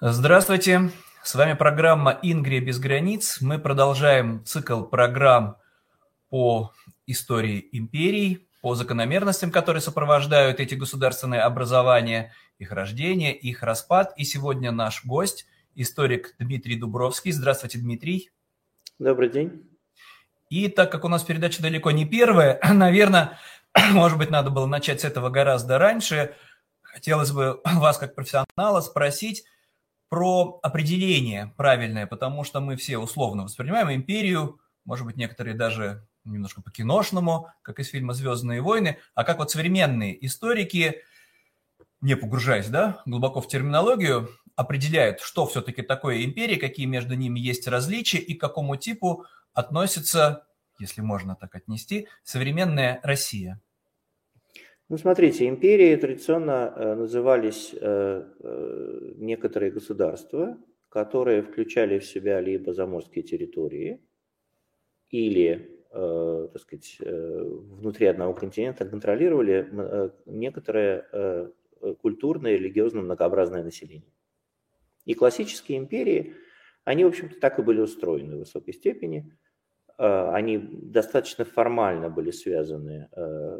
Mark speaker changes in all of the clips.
Speaker 1: Здравствуйте, с вами программа «Ингрия без границ». Мы продолжаем цикл программ по истории империй, по закономерностям, которые сопровождают эти государственные образования, их рождение, их распад. И сегодня наш гость, историк Дмитрий Дубровский. Здравствуйте, Дмитрий.
Speaker 2: Добрый день.
Speaker 1: И так как у нас передача далеко не первая, наверное, может быть, надо было начать с этого гораздо раньше. Хотелось бы вас, как профессионала, спросить про определение правильное, потому что мы все условно воспринимаем империю, может быть, некоторые даже немножко по-киношному, как из фильма «Звездные войны», а как вот современные историки, не погружаясь да, глубоко в терминологию, определяют, что все-таки такое империя, какие между ними есть различия и к какому типу относится, если можно так отнести, современная Россия.
Speaker 2: Ну, смотрите, империи традиционно э, назывались э, э, некоторые государства, которые включали в себя либо заморские территории, или так сказать, внутри одного континента контролировали некоторое культурное, религиозно многообразное население. И классические империи, они, в общем-то, так и были устроены в высокой степени. Они достаточно формально были связаны,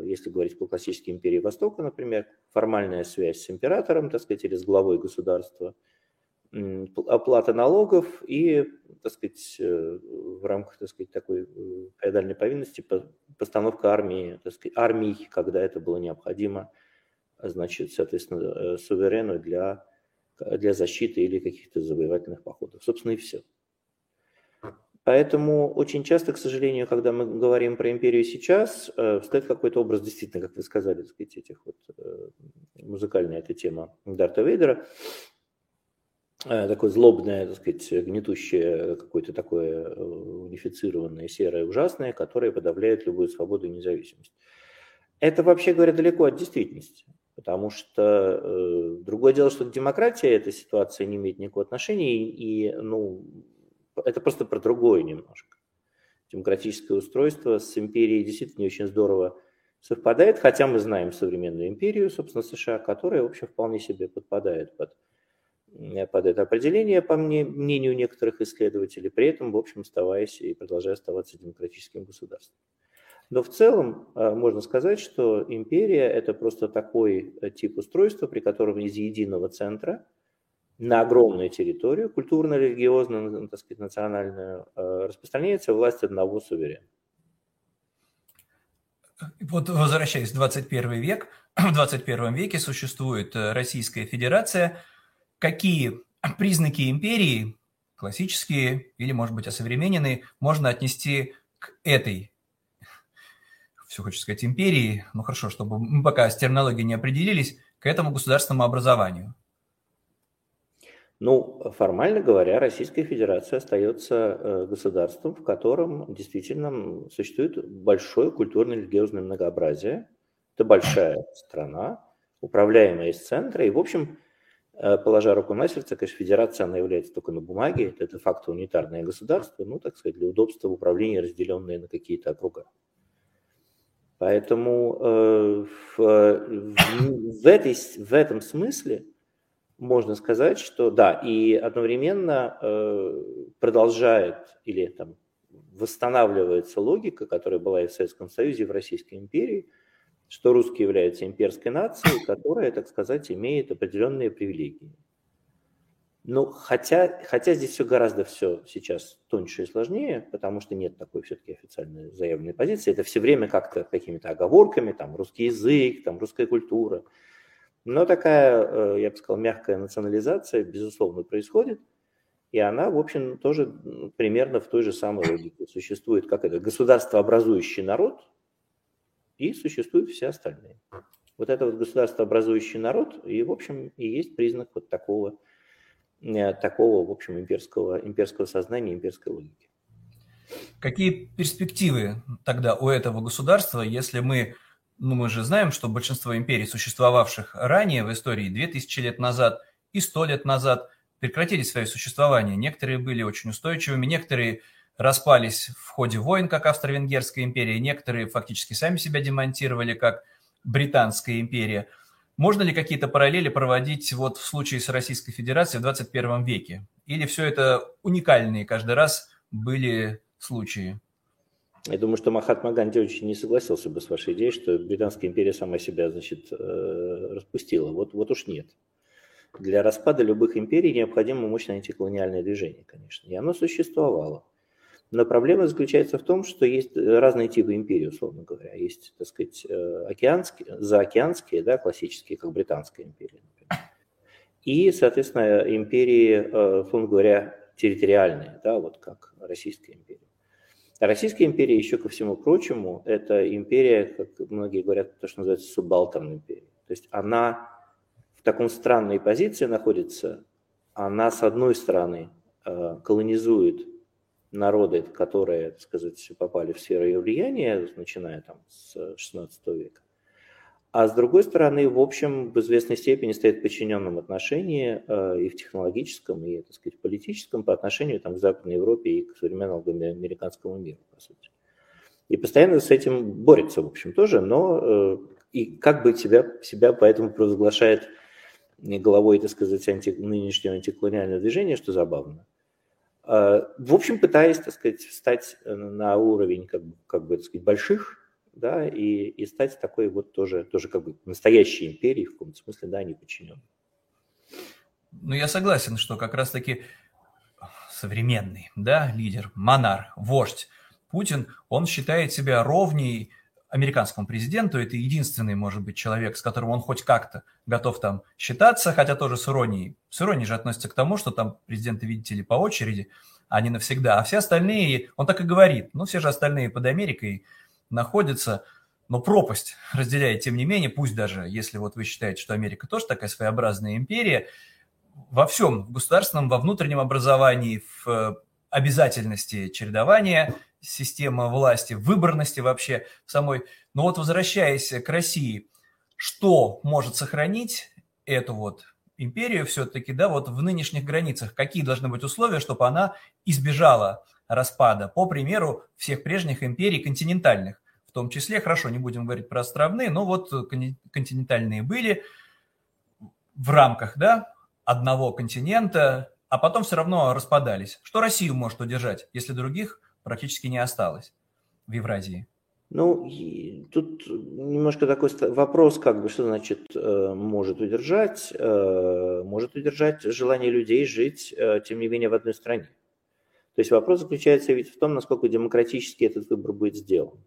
Speaker 2: если говорить по классической империи Востока, например, формальная связь с императором, так сказать, или с главой государства – оплата налогов и, так сказать, э, в рамках, так сказать, такой э, феодальной повинности постановка армии, так сказать, армий, когда это было необходимо, значит, соответственно, э, суверену для, для защиты или каких-то завоевательных походов. Собственно, и все. Поэтому очень часто, к сожалению, когда мы говорим про империю сейчас, встает какой-то образ, действительно, как вы сказали, так сказать, этих вот музыкальная эта тема Дарта Вейдера, Э, такое злобное, так сказать, гнетущее, какое-то такое э, унифицированное, серое, ужасное, которое подавляет любую свободу и независимость. Это, вообще говоря, далеко от действительности. Потому что э, другое дело, что демократия эта ситуация не имеет никакого отношения, и ну, это просто про другое немножко. Демократическое устройство с империей действительно очень здорово совпадает, хотя мы знаем современную империю, собственно, США, которая, в общем, вполне себе подпадает под Э, под это определение, по мне, мнению некоторых исследователей, при этом, в общем, оставаясь и продолжая оставаться демократическим государством. Но в целом э, можно сказать, что империя – это просто такой э, тип устройства, при котором из единого центра на огромную территорию, культурно-религиозно, так сказать, национальную, распространяется власть одного суверена.
Speaker 1: Вот возвращаясь в 21 век, в 21 веке существует Российская Федерация – какие признаки империи, классические или, может быть, осовремененные, можно отнести к этой, все хочу сказать, империи, ну хорошо, чтобы мы пока с терминологией не определились, к этому государственному образованию?
Speaker 2: Ну, формально говоря, Российская Федерация остается э, государством, в котором действительно существует большое культурно-религиозное многообразие. Это большая страна, управляемая из центра. И, в общем, Э, положа руку на сердце, конечно, федерация, она является только на бумаге, это де-факто унитарное государство, ну, так сказать, для удобства управления, разделенное на какие-то округа. Поэтому э, в, в, этой, в этом смысле можно сказать, что да, и одновременно э, продолжает или там восстанавливается логика, которая была и в Советском Союзе, и в Российской империи – что русские являются имперской нацией, которая, так сказать, имеет определенные привилегии. Ну, хотя, хотя здесь все гораздо все сейчас тоньше и сложнее, потому что нет такой все-таки официальной заявленной позиции. Это все время как-то какими-то оговорками, там, русский язык, там, русская культура. Но такая, э, я бы сказал, мягкая национализация, безусловно, происходит. И она, в общем, тоже примерно в той же самой логике существует, как это государство, образующий народ, и существуют все остальные. Вот это вот государство образующий народ, и, в общем, и есть признак вот такого, э, такого в общем, имперского, имперского сознания, имперской логики.
Speaker 1: Какие перспективы тогда у этого государства, если мы, ну мы же знаем, что большинство империй, существовавших ранее в истории, 2000 лет назад и 100 лет назад, прекратили свое существование. Некоторые были очень устойчивыми, некоторые распались в ходе войн, как Австро-Венгерская империя, некоторые фактически сами себя демонтировали, как Британская империя. Можно ли какие-то параллели проводить вот в случае с Российской Федерацией в 21 веке? Или все это уникальные каждый раз были случаи?
Speaker 2: Я думаю, что Махатма Ганди очень не согласился бы с вашей идеей, что Британская империя сама себя, значит, э, распустила. Вот, вот уж нет. Для распада любых империй необходимо мощное антиколониальное движение, конечно. И оно существовало. Но проблема заключается в том, что есть разные типы империй, условно говоря. Есть, так сказать, э, океанские, заокеанские, да, классические, как Британская империя, например. И, соответственно, империи, э, условно говоря, территориальные, да, вот как Российская империя. Российская империя, еще ко всему прочему, это империя, как многие говорят, то, что называется субалтерной империей. То есть она в таком странной позиции находится. Она, с одной стороны, э, колонизует народы, которые, так сказать, попали в сферу ее влияния, начиная там с 16 века. А с другой стороны, в общем, в известной степени стоит в подчиненном отношении э, и в технологическом, и, так сказать, политическом по отношению там, к Западной Европе и к современному американскому миру, по сути. И постоянно с этим борется, в общем, тоже, но э, и как бы себя, себя поэтому провозглашает головой, так сказать, анти, нынешнего антиколониального движения, что забавно. Э, в общем, пытаясь, так сказать, встать на уровень как, как бы, так сказать, больших да, и, и стать такой вот тоже, тоже как бы настоящей империей в каком-то смысле, да, не подчиненной.
Speaker 1: Ну, я согласен, что как раз-таки современный, да, лидер, монарх, вождь Путин, он считает себя ровней американскому президенту. Это единственный, может быть, человек, с которым он хоть как-то готов там считаться, хотя тоже с иронией. С иронией же относится к тому, что там президенты, видите ли, по очереди, а не навсегда. А все остальные, он так и говорит, ну, все же остальные под Америкой находится, но пропасть разделяет, тем не менее, пусть даже, если вот вы считаете, что Америка тоже такая своеобразная империя, во всем, в государственном, во внутреннем образовании, в э, обязательности чередования системы власти, выборности вообще самой. Но вот возвращаясь к России, что может сохранить эту вот империю все-таки, да, вот в нынешних границах, какие должны быть условия, чтобы она избежала распада, по примеру всех прежних империй континентальных. В том числе, хорошо, не будем говорить про островные, но вот континентальные были в рамках да, одного континента, а потом все равно распадались. Что Россию может удержать, если других практически не осталось в Евразии?
Speaker 2: Ну, тут немножко такой вопрос, как бы, что значит э, может удержать? Э, может удержать желание людей жить, э, тем не менее, в одной стране. То есть вопрос заключается ведь в том, насколько демократически этот выбор будет сделан.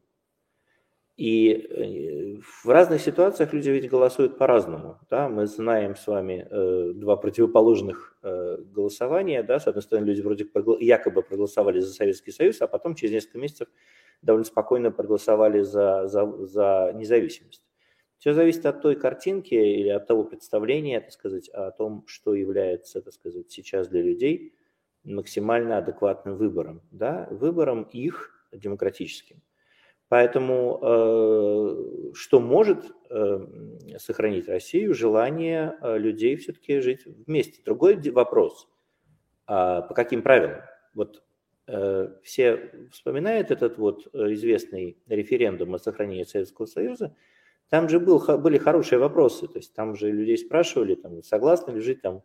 Speaker 2: И э, в разных ситуациях люди ведь голосуют по-разному. Да? Мы знаем с вами э, два противоположных э, голосования. Да? С одной стороны, люди вроде якобы проголосовали за Советский Союз, а потом через несколько месяцев довольно спокойно проголосовали за, за, за независимость. Все зависит от той картинки или от того представления, так сказать, о том, что является, так сказать, сейчас для людей – максимально адекватным выбором, да, выбором их демократическим. Поэтому э, что может э, сохранить Россию? Желание э, людей все-таки жить вместе. Другой вопрос, э, по каким правилам? Вот э, все вспоминают этот вот известный референдум о сохранении Советского Союза. Там же был, были хорошие вопросы, то есть там же людей спрашивали, там, согласны ли жить там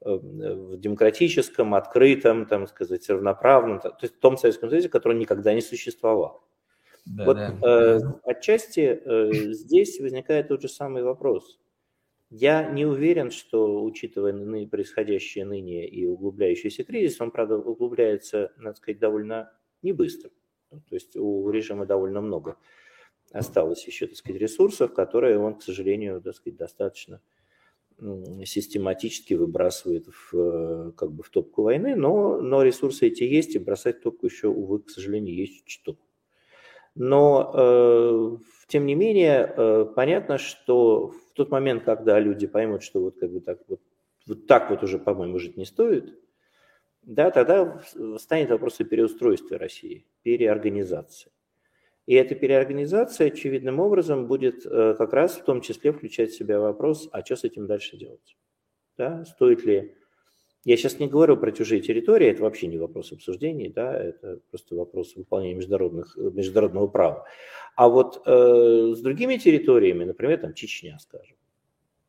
Speaker 2: в демократическом, открытом, там сказать, равноправном, то есть в том Советском Союзе, который никогда не существовал. Да, вот да. Э, отчасти э, здесь возникает тот же самый вопрос. Я не уверен, что, учитывая ны, происходящее ныне и углубляющийся кризис, он, правда, углубляется, надо сказать, довольно не быстро. То есть у режима довольно много осталось еще, так сказать, ресурсов, которые он, к сожалению, так сказать, достаточно систематически выбрасывает в, э, как бы в топку войны, но, но ресурсы эти есть, и бросать топку еще, увы, к сожалению, есть что. Но, э, тем не менее, э, понятно, что в тот момент, когда люди поймут, что вот как бы так вот, вот так вот уже, по-моему, жить не стоит, да, тогда станет вопрос о переустройстве России, переорганизации. И эта переорганизация очевидным образом будет э, как раз в том числе включать в себя вопрос, а что с этим дальше делать? Да? Стоит ли... Я сейчас не говорю про чужие территории, это вообще не вопрос обсуждений, да, это просто вопрос выполнения международных, международного права. А вот э, с другими территориями, например, там Чечня, скажем,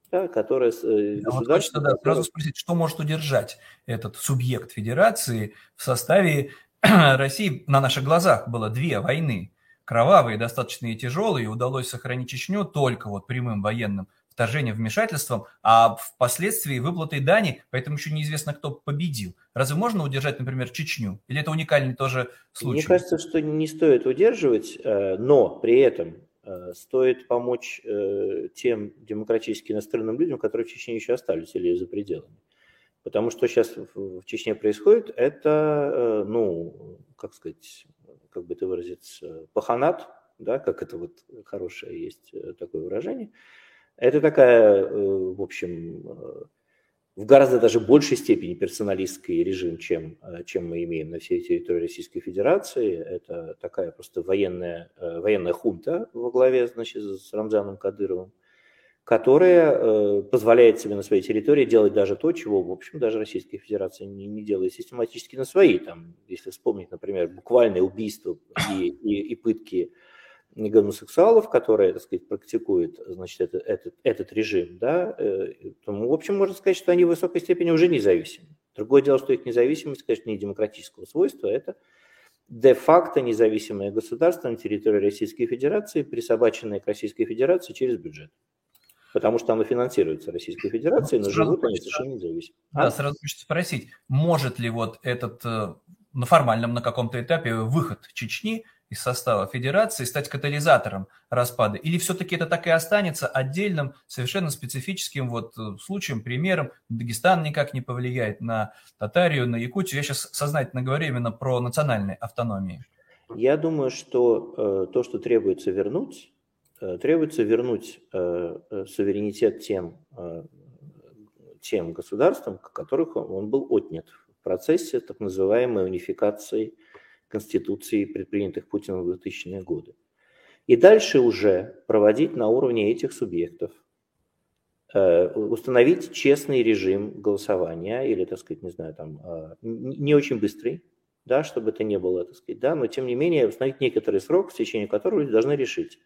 Speaker 1: да, которая... Э, а вот хочется да, сразу спросить, что может удержать этот субъект федерации в составе России на наших глазах было две войны, кровавые, достаточно и тяжелые, и удалось сохранить Чечню только вот прямым военным вторжением, вмешательством, а впоследствии выплатой дани, поэтому еще неизвестно, кто победил. Разве можно удержать, например, Чечню? Или это уникальный тоже случай?
Speaker 2: Мне кажется, что не стоит удерживать, э, но при этом э, стоит помочь э, тем демократически настроенным людям, которые в Чечне еще остались или за пределами. Потому что сейчас в Чечне происходит, это, ну, как сказать, как бы это выразиться, паханат, да, как это вот хорошее есть такое выражение – это такая, э, в общем, э, в гораздо даже большей степени персоналистский режим, чем, э, чем мы имеем на всей территории Российской Федерации. Это такая просто военная, военная хунта во главе значит, с Рамзаном Кадыровым, которая позволяет себе на своей территории делать даже то, чего, в общем, даже Российская Федерация не, не делает систематически на своей. Там, если вспомнить, например, буквальное убийство и, и, и пытки гомосексуалов, которые, так сказать, практикуют, значит, это, этот, этот режим, да, э, то, в общем, можно сказать, что они в высокой степени уже независимы. Другое дело, что их независимость, конечно, не демократического свойства, это де-факто независимое государство на территории Российской Федерации, присобаченное к Российской Федерации через бюджет. Потому что оно финансируется Российской Федерацией, но живут они совершенно независимо.
Speaker 1: Да, а? сразу хочется спросить, может ли вот этот э, на формальном на каком-то этапе выход Чечни из состава федерации стать катализатором распада? Или все-таки это так и останется отдельным, совершенно специфическим вот э, случаем, примером? Дагестан никак не повлияет на Татарию, на Якутию. Я сейчас сознательно говорю именно про национальные автономии.
Speaker 2: Я думаю, что э, то, что требуется вернуть, требуется вернуть э, э суверенитет тем, э, тем государствам, которых он был отнят в процессе так называемой унификации Конституции, предпринятых Путиным в 2000-е годы. И дальше уже проводить на уровне этих субъектов, э, установить честный режим голосования или, так сказать, не знаю, там, э, не очень быстрый, да, чтобы это не было, так сказать, да, но тем не менее установить некоторый срок, в течение которого люди должны решить,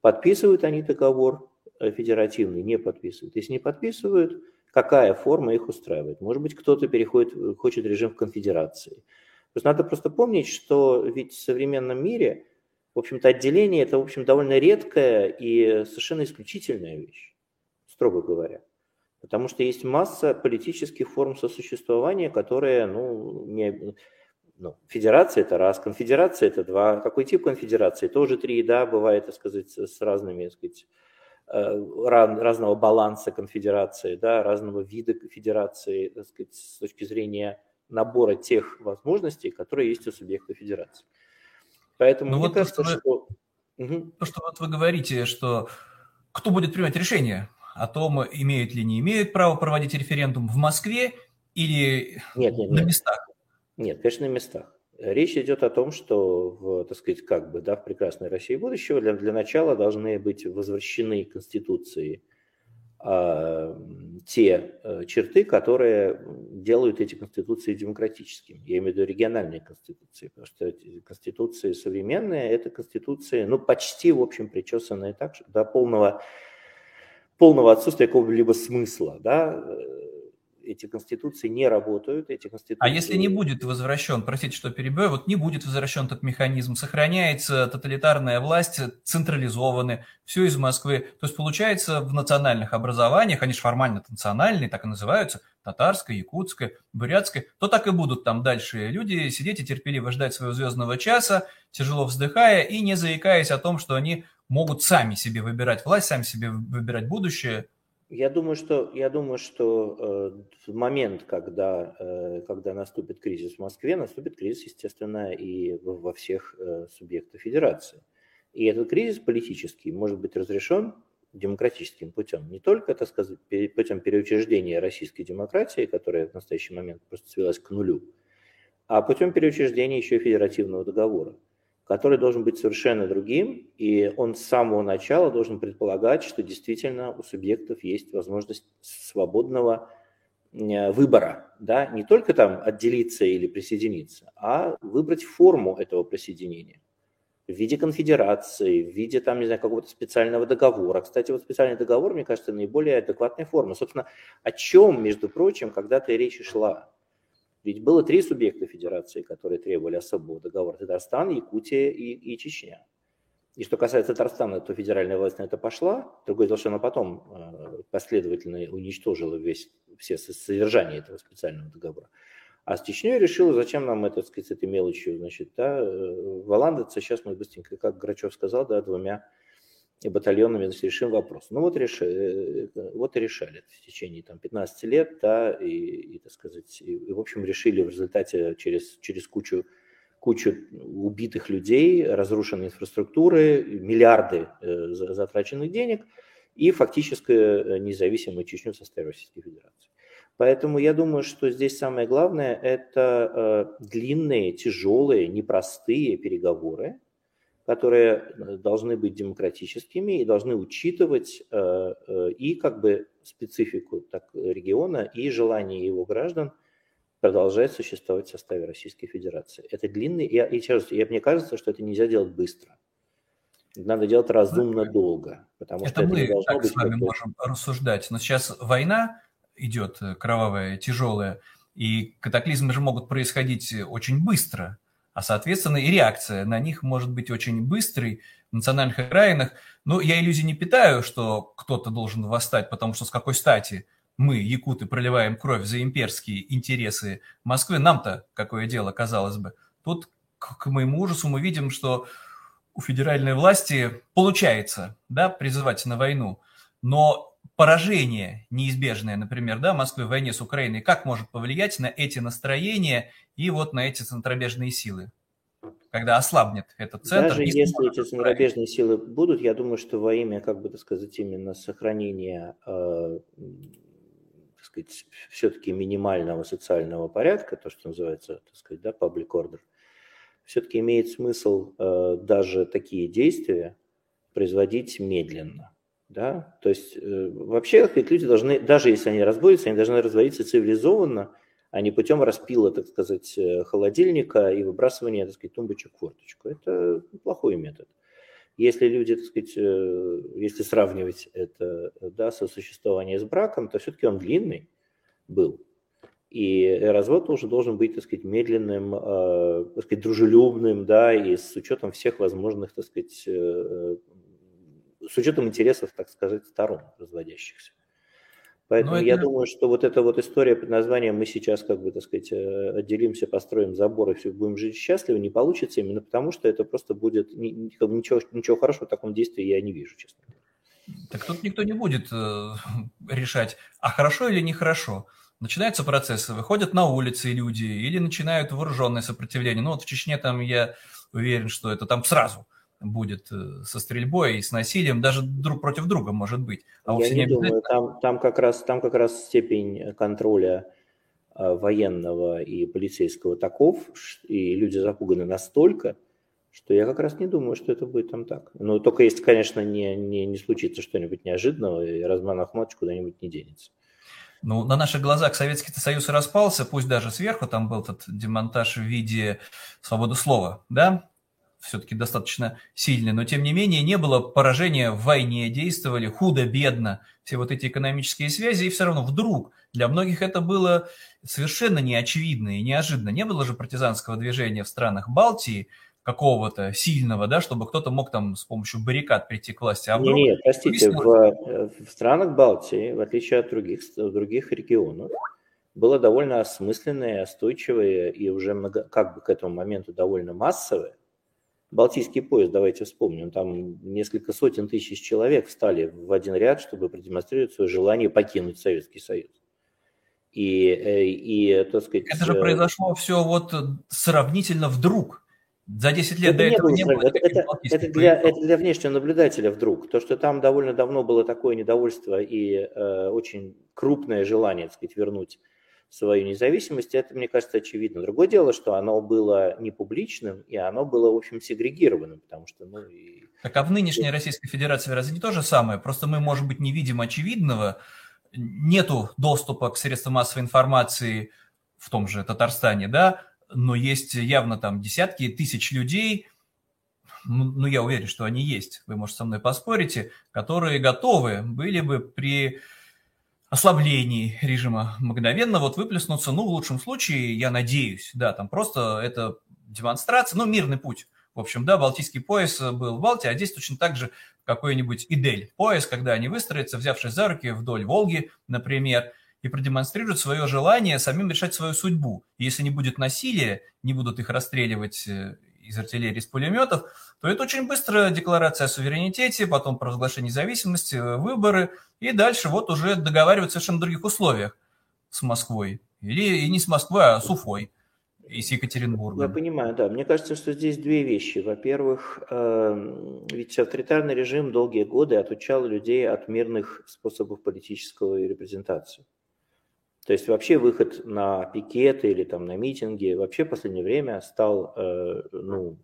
Speaker 2: подписывают они договор э, федеративный, не подписывают. Если не подписывают, какая форма их устраивает. Может быть, кто-то переходит, хочет режим в конфедерации. То есть надо просто помнить, что ведь в современном мире, в общем-то, отделение – это, в общем, довольно редкая и совершенно исключительная вещь, строго говоря. Потому что есть масса политических форм сосуществования, которые, ну, не, ну, федерация – это раз, конфедерация – это два. Какой тип конфедерации? Тоже три, да, бывает, так сказать, с разными, так сказать, э, разного баланса конфедерации, да, разного вида федерации, так сказать, с точки зрения набора тех возможностей, которые есть у субъекта федерации.
Speaker 1: Поэтому ну, вот кажется, то, что... Угу. То, что вот вы говорите, что кто будет принимать решение о том, имеют ли не имеют право проводить референдум в Москве или нет, нет, на нет. местах?
Speaker 2: Нет, конечно, на местах. Речь идет о том, что в, так сказать, как бы, да, в прекрасной России будущего для, для начала должны быть возвращены Конституции а, те э, черты, которые делают эти конституции демократическими. Я имею в виду региональные конституции, потому что конституции современные – это конституции, ну, почти, в общем, причесанные так, до полного, полного отсутствия какого-либо смысла, да, эти конституции не работают. Эти конституции...
Speaker 1: А если не будет возвращен, простите, что перебиваю, вот не будет возвращен этот механизм, сохраняется тоталитарная власть, централизованы, все из Москвы. То есть получается в национальных образованиях, они же формально национальные, так и называются, татарская, якутская, бурятская, то так и будут там дальше люди сидеть и терпеливо ждать своего звездного часа, тяжело вздыхая и не заикаясь о том, что они могут сами себе выбирать власть, сами себе выбирать будущее,
Speaker 2: я думаю, что, я думаю, что э, момент, когда, э, когда наступит кризис в Москве, наступит кризис, естественно, и во всех э, субъектах федерации. И этот кризис политический может быть разрешен демократическим путем. Не только, так сказать, путем переучреждения российской демократии, которая в настоящий момент просто свелась к нулю, а путем переучреждения еще и федеративного договора который должен быть совершенно другим, и он с самого начала должен предполагать, что действительно у субъектов есть возможность свободного э, выбора, да, не только там отделиться или присоединиться, а выбрать форму этого присоединения. в виде конфедерации, в виде, там, не знаю, какого-то специального договора. Кстати, вот специальный договор, мне кажется, наиболее адекватная форма. Собственно, о чем, между прочим, когда-то речь шла? Ведь было три субъекта федерации, которые требовали особого договора. Татарстан, Якутия и, и Чечня. И что касается Татарстана, то федеральная власть на это пошла. Другое дело, что она потом э, последовательно уничтожила весь, все содержание этого специального договора. А с Чечней решила, зачем нам это, сказать, с этой мелочью, значит, да, э, валандаться, сейчас мы быстренько, как Грачев сказал, да, двумя батальонами значит, решим вопрос. Ну вот, реши, э, вот и решали в течение там, 15 лет, да, и, и так сказать, и, и, в общем, решили в результате через, через кучу, кучу убитых людей, разрушенной инфраструктуры, миллиарды э, затраченных денег и фактически независимую Чечню в составе Российской Федерации. Поэтому я думаю, что здесь самое главное – это э, длинные, тяжелые, непростые переговоры, которые э, должны быть демократическими и должны учитывать э, и как бы специфику так, региона, и желание его граждан продолжать существовать в составе Российской Федерации. Это длинный, и, и и мне кажется, что это нельзя делать быстро. Надо делать разумно долго.
Speaker 1: Потому это что мы это так с вами можем рассуждать. Но сейчас война, идет э, кровавая, тяжелая, и катаклизмы же могут происходить очень быстро, а, соответственно, и реакция на них может быть очень быстрой в национальных окраинах. Но я иллюзий не питаю, что кто-то должен восстать, потому что с какой стати мы, якуты, проливаем кровь за имперские интересы Москвы. Нам-то какое дело, казалось бы. Тут, к моему ужасу, мы видим, что у федеральной власти получается да, призывать на войну, но поражение неизбежное, например, да, Москвы в войне с Украиной, как может повлиять на эти настроения и вот на эти центробежные силы? когда ослабнет этот центр.
Speaker 2: Даже если эти центробежные силы будут, я думаю, что во имя, как бы так сказать, именно сохранения, э, так сказать, все-таки минимального социального порядка, то, что называется, так сказать, да, public order, все-таки имеет смысл э, даже такие действия производить медленно. Да? То есть э, вообще люди должны, даже если они разводятся, они должны разводиться цивилизованно, а не путем распила, так сказать, э, холодильника и выбрасывания, так сказать, тумбочек в форточку. Это плохой метод. Если люди, так сказать, э, если сравнивать это да, со существованием с браком, то все-таки он длинный был. И развод тоже должен быть, так сказать, медленным, э, так сказать, дружелюбным, да, и с учетом всех возможных, так сказать, с учетом интересов, так сказать, сторон разводящихся. Поэтому это... я думаю, что вот эта вот история под названием «мы сейчас, как бы, так сказать, э, отделимся, построим забор и все, будем жить счастливо» не получится именно потому, что это просто будет... Ничего, ничего хорошего в таком действии я не вижу, честно
Speaker 1: Так тут никто не будет э, решать, а хорошо или нехорошо. Начинаются процессы, выходят на улицы люди или начинают вооруженное сопротивление. Ну вот в Чечне там я уверен, что это там сразу – будет э, со стрельбой и с насилием, даже друг против друга может быть.
Speaker 2: А Я не, не думаю, там, там, как раз, там как раз степень контроля э, военного и полицейского таков, и люди запуганы настолько, что я как раз не думаю, что это будет там так. Но только если, конечно, не, не, не случится что-нибудь неожиданного, и Разман Ахматович куда-нибудь не денется.
Speaker 1: Ну, на наших глазах Советский Союз распался, пусть даже сверху там был этот демонтаж в виде свободы слова, да, все-таки достаточно сильный, но тем не менее не было поражения в войне, действовали худо-бедно все вот эти экономические связи, и все равно вдруг для многих это было совершенно неочевидно и неожиданно. Не было же партизанского движения в странах Балтии, какого-то сильного, да, чтобы кто-то мог там с помощью баррикад прийти к власти.
Speaker 2: А вдруг... Нет, нет, простите, в, э, в странах Балтии, в отличие от других, других регионов, было довольно осмысленное, остойчивое и уже много, как бы к этому моменту довольно массовое Балтийский поезд, давайте вспомним, там несколько сотен тысяч человек встали в один ряд, чтобы продемонстрировать свое желание покинуть Советский Союз.
Speaker 1: И, э, и так сказать... Это же э, произошло все вот сравнительно вдруг. За 10 лет это до не этого
Speaker 2: не было. Это, это, это, для, это для внешнего наблюдателя вдруг. То, что там довольно давно было такое недовольство и э, очень крупное желание, так сказать, вернуть свою независимость, это, мне кажется, очевидно. Другое дело, что оно было не публичным, и оно было, в общем, сегрегированным, потому что, ну, и...
Speaker 1: Так а в нынешней Российской Федерации разве не то же самое? Просто мы, может быть, не видим очевидного, нету доступа к средствам массовой информации в том же Татарстане, да, но есть явно там десятки тысяч людей, ну, ну, я уверен, что они есть, вы, может, со мной поспорите, которые готовы были бы при ослаблении режима мгновенно вот выплеснуться, ну, в лучшем случае, я надеюсь, да, там просто это демонстрация, ну, мирный путь. В общем, да, Балтийский пояс был в Балтии, а здесь точно так же какой-нибудь Идель пояс, когда они выстроятся, взявшись за руки вдоль Волги, например, и продемонстрируют свое желание самим решать свою судьбу. Если не будет насилия, не будут их расстреливать э, из артиллерии, из пулеметов, то это очень быстро декларация о суверенитете, потом провозглашение независимости, э, выборы, и дальше вот уже договариваться в совершенно других условиях с Москвой. Или и не с Москвой, а с Уфой и с Екатеринбургом.
Speaker 2: Я понимаю, да. Мне кажется, что здесь две вещи. Во-первых, эм, ведь авторитарный режим долгие годы отучал людей от мирных способов политического репрезентации. То есть вообще выход на пикеты или там на митинги вообще в последнее время стал э, ну,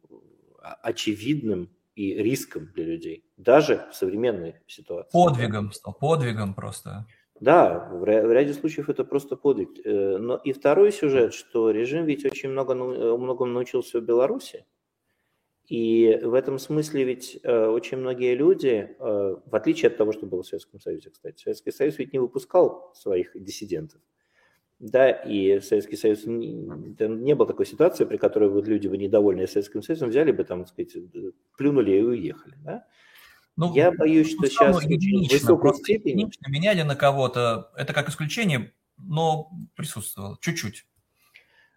Speaker 2: очевидным и риском для людей, даже в современной ситуации.
Speaker 1: Подвигом стал, подвигом просто.
Speaker 2: Да, в ряде случаев это просто подвиг. Э, но и второй сюжет, что режим ведь очень много, э, многому научился в Беларуси. И в этом смысле ведь э, очень многие люди, в отличие от того, что было в Советском Союзе, кстати, Советский Союз ведь не выпускал своих диссидентов. Да, и Советский Союз, не было такой ситуации, при которой вот люди бы недовольные Советским Союзом взяли бы там, так сказать, плюнули и уехали. Да?
Speaker 1: Ну, Я боюсь, что ну, сейчас единично, высокой степени... Единично меняли на кого-то, это как исключение, но присутствовало чуть-чуть.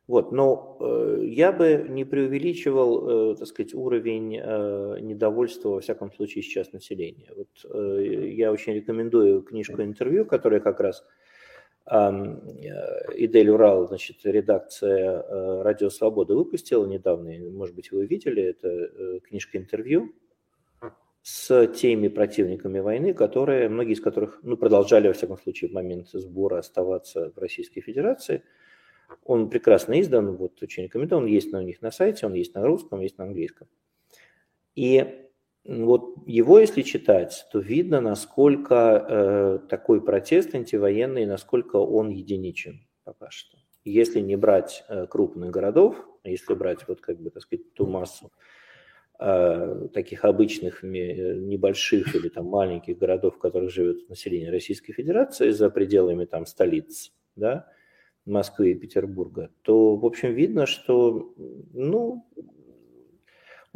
Speaker 2: Вот, но э, я бы не преувеличивал, э, так сказать, уровень э, недовольства, во всяком случае, сейчас населения. Вот, э, я очень рекомендую книжку интервью, которая как раз Идель Урал, значит, редакция э, Радио Свобода выпустила недавно, может быть, вы видели, это э, книжка интервью с теми противниками войны, которые, многие из которых ну, продолжали, во всяком случае, в момент сбора оставаться в Российской Федерации. Он прекрасно издан, вот очень рекомендую, он есть на у них на сайте, он есть на русском, есть на английском. И вот его, если читать, то видно, насколько э, такой протест антивоенный, насколько он единичен пока что. Если не брать э, крупных городов, если брать вот как бы, так сказать, ту массу Э, таких обычных небольших или там маленьких городов, в которых живет население Российской Федерации за пределами там столиц, да, Москвы и Петербурга, то, в общем, видно, что, ну,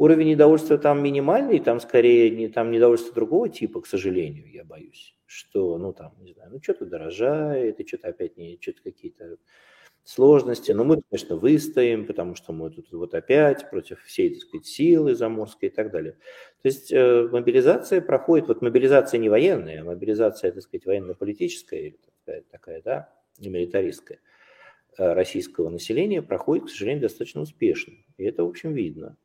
Speaker 2: уровень недовольства там минимальный, там скорее не, там недовольство другого типа, к сожалению, я боюсь, что, ну, там, не знаю, ну, что-то дорожает, и что-то опять не, что-то какие-то сложности, но мы, конечно, выстоим, потому что мы тут вот опять против всей, так сказать, силы заморской и так далее. То есть э, мобилизация проходит, вот мобилизация не военная, а мобилизация, так сказать, военно-политическая или такая, такая, да, не милитаристская э, российского населения проходит, к сожалению, достаточно успешно. И это, в общем, видно.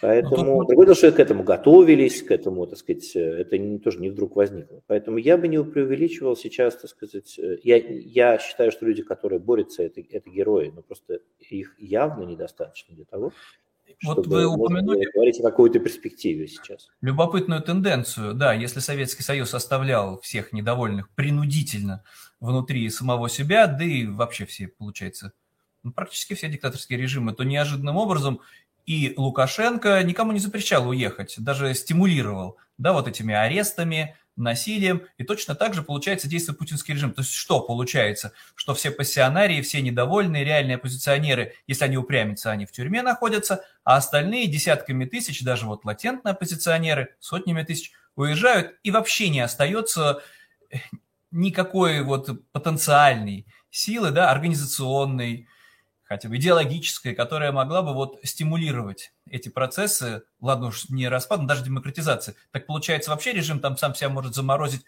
Speaker 2: Поэтому, ну, другое дело, что к этому готовились, к этому, так сказать, это не, тоже не вдруг возникло. Поэтому я бы не преувеличивал сейчас, так сказать, э, я, я считаю, что люди, которые борются, это, это герои, но просто их явно недостаточно для того, вот чтобы вы упомянули говорить о какой-то перспективе сейчас.
Speaker 1: Любопытную тенденцию, да, если Советский Союз оставлял всех недовольных принудительно внутри самого себя, да и вообще все, получается, ну, практически все диктаторские режимы, то неожиданным образом и Лукашенко никому не запрещал уехать, даже стимулировал, да, вот этими арестами, насилием. И точно так же, получается, действует путинский режим. То есть что получается? Что все пассионарии, все недовольные, реальные оппозиционеры, если они упрямятся, они в тюрьме находятся, а остальные десятками тысяч, даже вот латентные оппозиционеры, сотнями тысяч, уезжают, и вообще не остается никакой вот потенциальной силы, да, организационной, хотя бы идеологическая, которая могла бы вот стимулировать эти процессы, ладно уж не распад, но даже демократизация. Так получается, вообще режим там сам себя может заморозить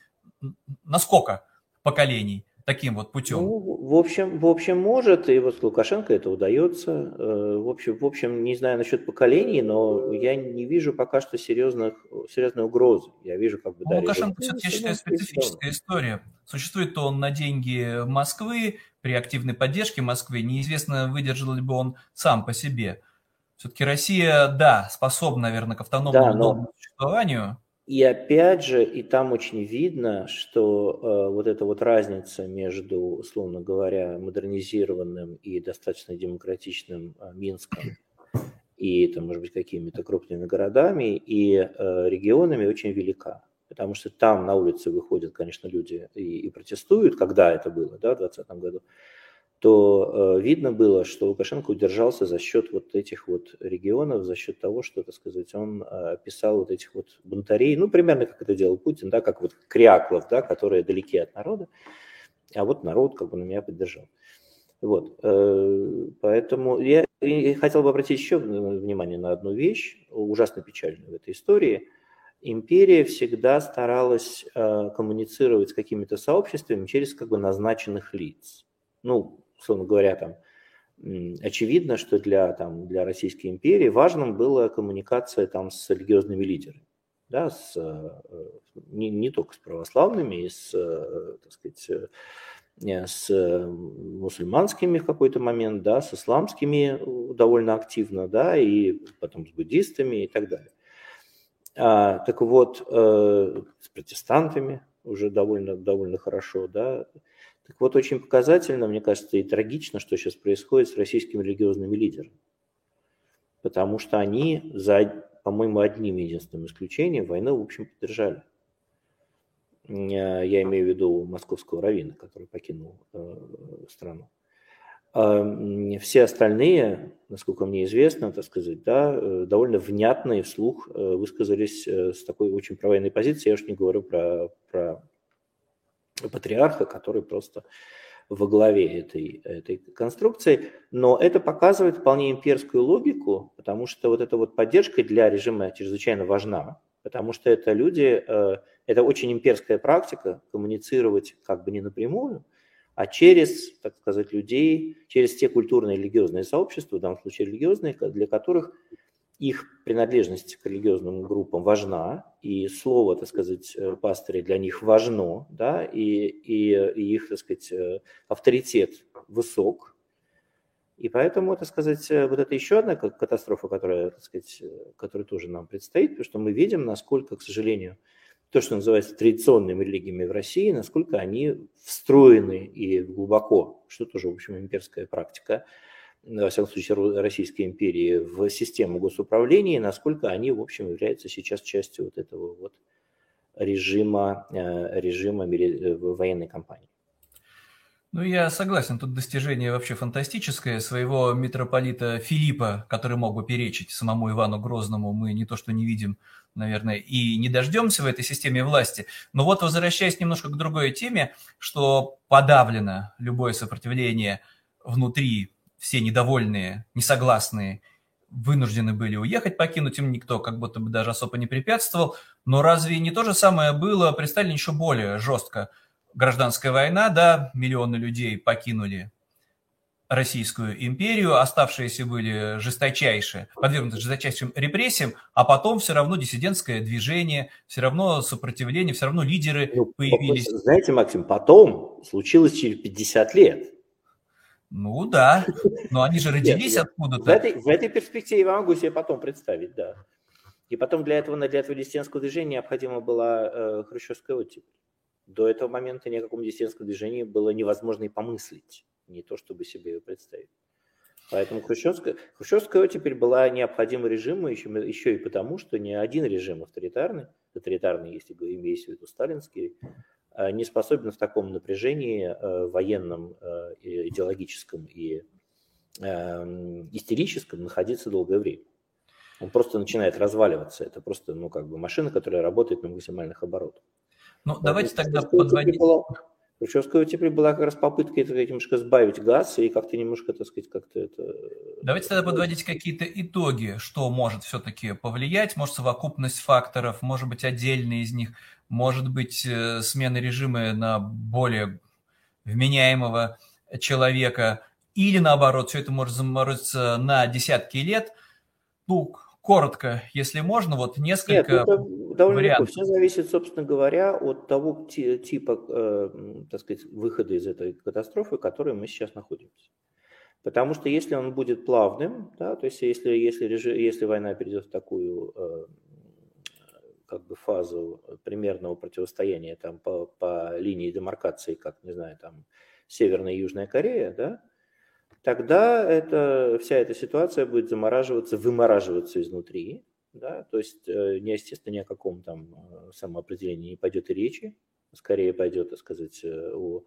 Speaker 1: на сколько поколений таким вот путем? Ну,
Speaker 2: в общем, в общем, может, и вот Лукашенко это удается. Э, в общем, в общем, не знаю насчет поколений, но я не вижу пока что серьезных, серьезной угрозы. Я вижу, как бы,
Speaker 1: ну, да, Лукашенко все-таки, я считаю, специфическая история. Существует он на деньги Москвы, при активной поддержке Москвы, неизвестно, выдержал ли бы он сам по себе. Все-таки Россия, да, способна, наверное, к автономному да, но... существованию.
Speaker 2: И опять же, и там очень видно, что э, вот эта вот разница между, условно говоря, модернизированным и достаточно демократичным э, Минском и, там, может быть, какими-то крупными городами и э, регионами очень велика. Потому что там на улице выходят, конечно, люди и, и протестуют, когда это было, да, в 2020 году, то э, видно было, что Лукашенко удержался за счет вот этих вот регионов, за счет того, что, так сказать, он э, писал вот этих вот бунтарей, ну, примерно как это делал Путин, да, как вот Кряклов, да, которые далеки от народа, а вот народ как бы на меня поддержал. Вот, э, поэтому я, я хотел бы обратить еще внимание на одну вещь, ужасно печальную в этой истории. Империя всегда старалась э, коммуницировать с какими-то сообществами через как бы назначенных лиц. Ну, условно говоря, там, очевидно, что для, там, для Российской империи важным была коммуникация там, с религиозными лидерами. Да, с, э, не, не только с православными, и с, э, так сказать, э, с мусульманскими в какой-то момент, да, с исламскими довольно активно, да, и потом с буддистами и так далее. А, так вот, с протестантами уже довольно, довольно хорошо, да, так вот, очень показательно, мне кажется, и трагично, что сейчас происходит с российскими религиозными лидерами. Потому что они, за, по-моему, одним единственным исключением, войну, в общем, поддержали. Я имею в виду московского равина, который покинул э, страну. А все остальные, насколько мне известно, так сказать, да, э, довольно внятно и вслух э, высказались э, с такой очень провоенной позиции. Я уж не говорю про, про патриарха, который просто во главе этой, этой конструкции, но это показывает вполне имперскую логику, потому что вот эта вот поддержка для режима чрезвычайно важна, потому что это люди, э, это очень имперская практика коммуницировать как бы не напрямую, а через, так сказать, людей, через те культурные и религиозные сообщества, в данном случае религиозные, для которых их принадлежность к религиозным группам важна, и слово, так сказать, э, пастыря для них важно, да, и, и, и их, так сказать, э, авторитет высок. И поэтому, так сказать, э, вот это еще одна катастрофа, которая, так сказать, которая тоже нам предстоит, потому что мы видим, насколько, к сожалению, то, что называется традиционными религиями в России, насколько они встроены и глубоко, что тоже, в общем, имперская практика, во всяком случае, Российской империи в систему госуправления, насколько они, в общем, являются сейчас частью вот этого вот режима, э, режима э, военной кампании.
Speaker 1: Ну, я согласен, тут достижение вообще фантастическое. Своего митрополита Филиппа, который мог бы перечить самому Ивану Грозному, мы не то что не видим, наверное, и не дождемся в этой системе власти. Но вот возвращаясь немножко к другой теме, что подавлено любое сопротивление внутри все недовольные, несогласные вынуждены были уехать, покинуть им никто как будто бы даже особо не препятствовал. Но разве не то же самое было при Сталине еще более жестко? Гражданская война, да, миллионы людей покинули Российскую империю, оставшиеся были жесточайшие, подвергнуты жесточайшим репрессиям, а потом все равно диссидентское движение, все равно сопротивление, все равно лидеры ну, появились.
Speaker 2: Знаете, Максим, потом случилось через 50 лет.
Speaker 1: Ну да, но они же родились откуда-то. В
Speaker 2: этой, в этой перспективе я могу себе потом представить, да. И потом для этого, для этого диссидентского движения необходима была э, хрущевская оттепель. До этого момента ни о каком диссидентском движении было невозможно и помыслить, не то чтобы себе ее представить. Поэтому хрущевская, хрущевская оттепель была необходима режиму еще, еще и потому, что ни один режим авторитарный, авторитарный, если имеется в виду сталинский, не способен в таком напряжении э, военном, э, идеологическом и эм, истерическом находиться долгое время. Он просто начинает разваливаться. Это просто, ну, как бы машина, которая работает на максимальных оборотах.
Speaker 1: Ну, давайте тогда подводить...
Speaker 2: Хрущевская теперь была как раз попытка это немножко сбавить газ и как-то немножко, так сказать, как-то это...
Speaker 1: Давайте тогда подводить какие-то итоги, что может все-таки повлиять, может совокупность факторов, может быть отдельные из них, может быть э, смена режима на более вменяемого человека, или наоборот, все это может заморозиться на десятки лет. Ну, коротко, если можно, вот несколько Нет, это
Speaker 2: довольно вариантов. легко. Все зависит, собственно говоря, от того типа, э, так сказать, выхода из этой катастрофы, в которой мы сейчас находимся. Потому что если он будет плавным, да, то есть если, если, если война перейдет в такую э, как бы фазу примерного противостояния там, по, по линии демаркации, как, не знаю, там, Северная и Южная Корея, да, тогда это, вся эта ситуация будет замораживаться, вымораживаться изнутри. Да? То есть, э, естественно, ни о каком там э, самоопределении не пойдет и речи. Скорее пойдет, так сказать, э, о,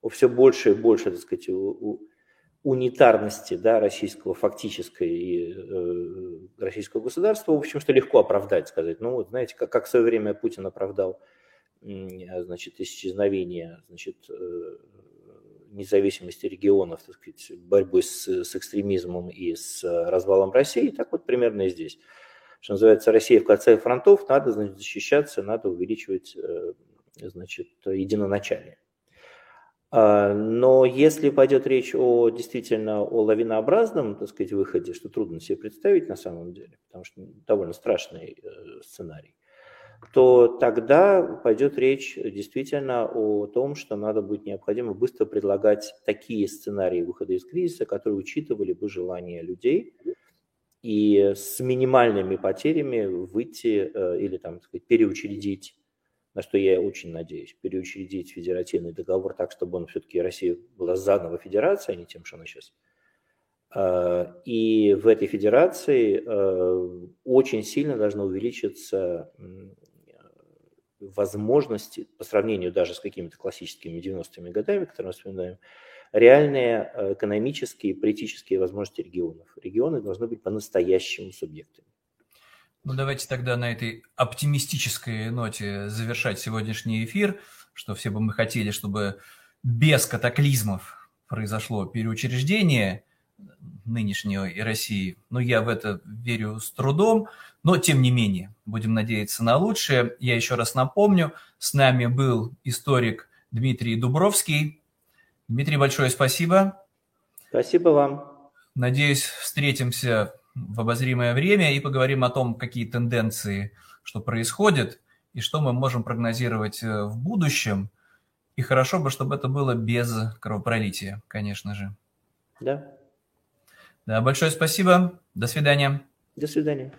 Speaker 2: о все больше и больше, так сказать, о, о унитарности да, российского фактической и э, российского государства, в общем, что легко оправдать, сказать. Ну, вот знаете, как, как в свое время Путин оправдал значит, исчезновение значит, независимости регионов, так сказать, борьбой с, с экстремизмом и с развалом России, так вот примерно и здесь. Что называется, Россия в конце фронтов, надо значит, защищаться, надо увеличивать э, значит, единоначалие. А, но если пойдет речь о действительно о лавинообразном, так сказать, выходе, что трудно себе представить на самом деле, потому что довольно страшный э, сценарий, то тогда пойдет речь действительно о том, что надо будет необходимо быстро предлагать такие сценарии выхода из кризиса, которые учитывали бы желания людей и с минимальными потерями выйти э, или там, так сказать, переучредить, на что я очень надеюсь, переучредить федеративный договор так, чтобы он все-таки Россия была заново федерацией, а не тем, что она сейчас. Э, и в этой федерации э, очень сильно должно увеличиться возможности, по сравнению даже с какими-то классическими 90-ми годами, которые мы вспоминаем, реальные э, экономические и политические возможности регионов. Регионы должны быть по-настоящему субъектами.
Speaker 1: Ну, давайте тогда на этой оптимистической ноте завершать сегодняшний эфир, что все бы мы хотели, чтобы без катаклизмов произошло переучреждение нынешней России. Но я в это верю с трудом. Но, тем не менее, будем надеяться на лучшее. Я еще раз напомню, с нами был историк Дмитрий Дубровский. Дмитрий, большое спасибо.
Speaker 2: Спасибо вам.
Speaker 1: Надеюсь, встретимся в обозримое время и поговорим о том, какие тенденции, что происходит, и что мы можем прогнозировать э, в будущем. И хорошо бы, чтобы это было без кровопролития, конечно же.
Speaker 2: Да.
Speaker 1: Да, большое спасибо. До свидания.
Speaker 2: До свидания.